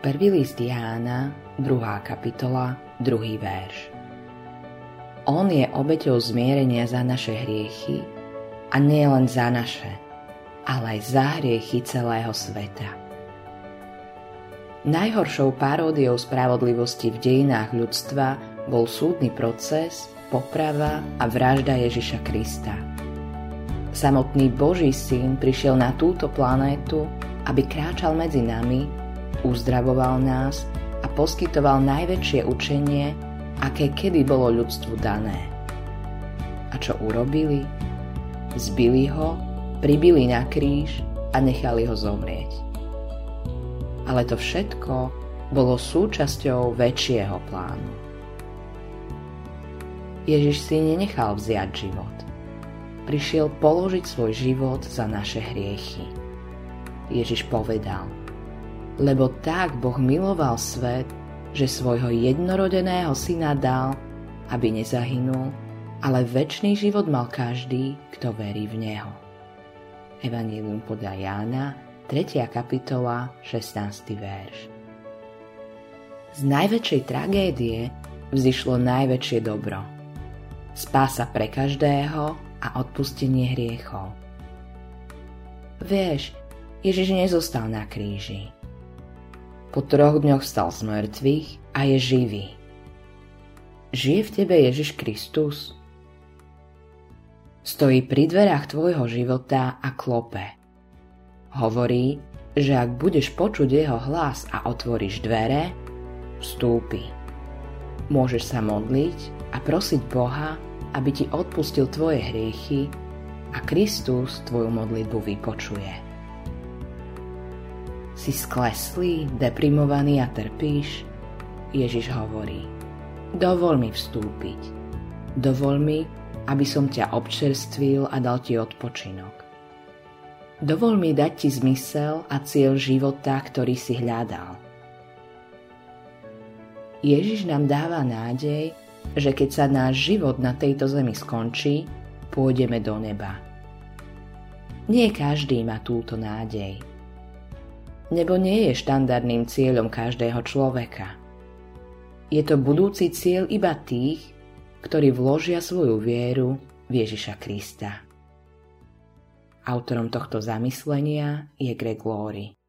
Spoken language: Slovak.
Prvý list Jána, 2. kapitola, 2. verš. On je obeťou zmierenia za naše hriechy a nie len za naše, ale aj za hriechy celého sveta. Najhoršou paródiou spravodlivosti v dejinách ľudstva bol súdny proces, poprava a vražda Ježiša Krista. Samotný Boží syn prišiel na túto planétu, aby kráčal medzi nami, uzdravoval nás a poskytoval najväčšie učenie, aké kedy bolo ľudstvu dané. A čo urobili? Zbili ho, pribili na kríž a nechali ho zomrieť. Ale to všetko bolo súčasťou väčšieho plánu. Ježiš si nenechal vziať život. Prišiel položiť svoj život za naše hriechy. Ježiš povedal, lebo tak Boh miloval svet, že svojho jednorodeného syna dal, aby nezahynul, ale väčší život mal každý, kto verí v Neho. Evangelium podľa Jána, 3. kapitola, 16. verš. Z najväčšej tragédie vzýšlo najväčšie dobro. Spása pre každého a odpustenie hriechov. Vieš, Ježiš nezostal na kríži po troch dňoch stal z mŕtvych a je živý. Žije v tebe Ježiš Kristus? Stojí pri dverách tvojho života a klope. Hovorí, že ak budeš počuť jeho hlas a otvoríš dvere, vstúpi. Môžeš sa modliť a prosiť Boha, aby ti odpustil tvoje hriechy a Kristus tvoju modlitbu vypočuje si skleslý, deprimovaný a trpíš? Ježiš hovorí, dovol mi vstúpiť. Dovol mi, aby som ťa občerstvil a dal ti odpočinok. Dovol mi dať ti zmysel a cieľ života, ktorý si hľadal. Ježiš nám dáva nádej, že keď sa náš život na tejto zemi skončí, pôjdeme do neba. Nie každý má túto nádej nebo nie je štandardným cieľom každého človeka. Je to budúci cieľ iba tých, ktorí vložia svoju vieru v Ježiša Krista. Autorom tohto zamyslenia je Greg Laurie.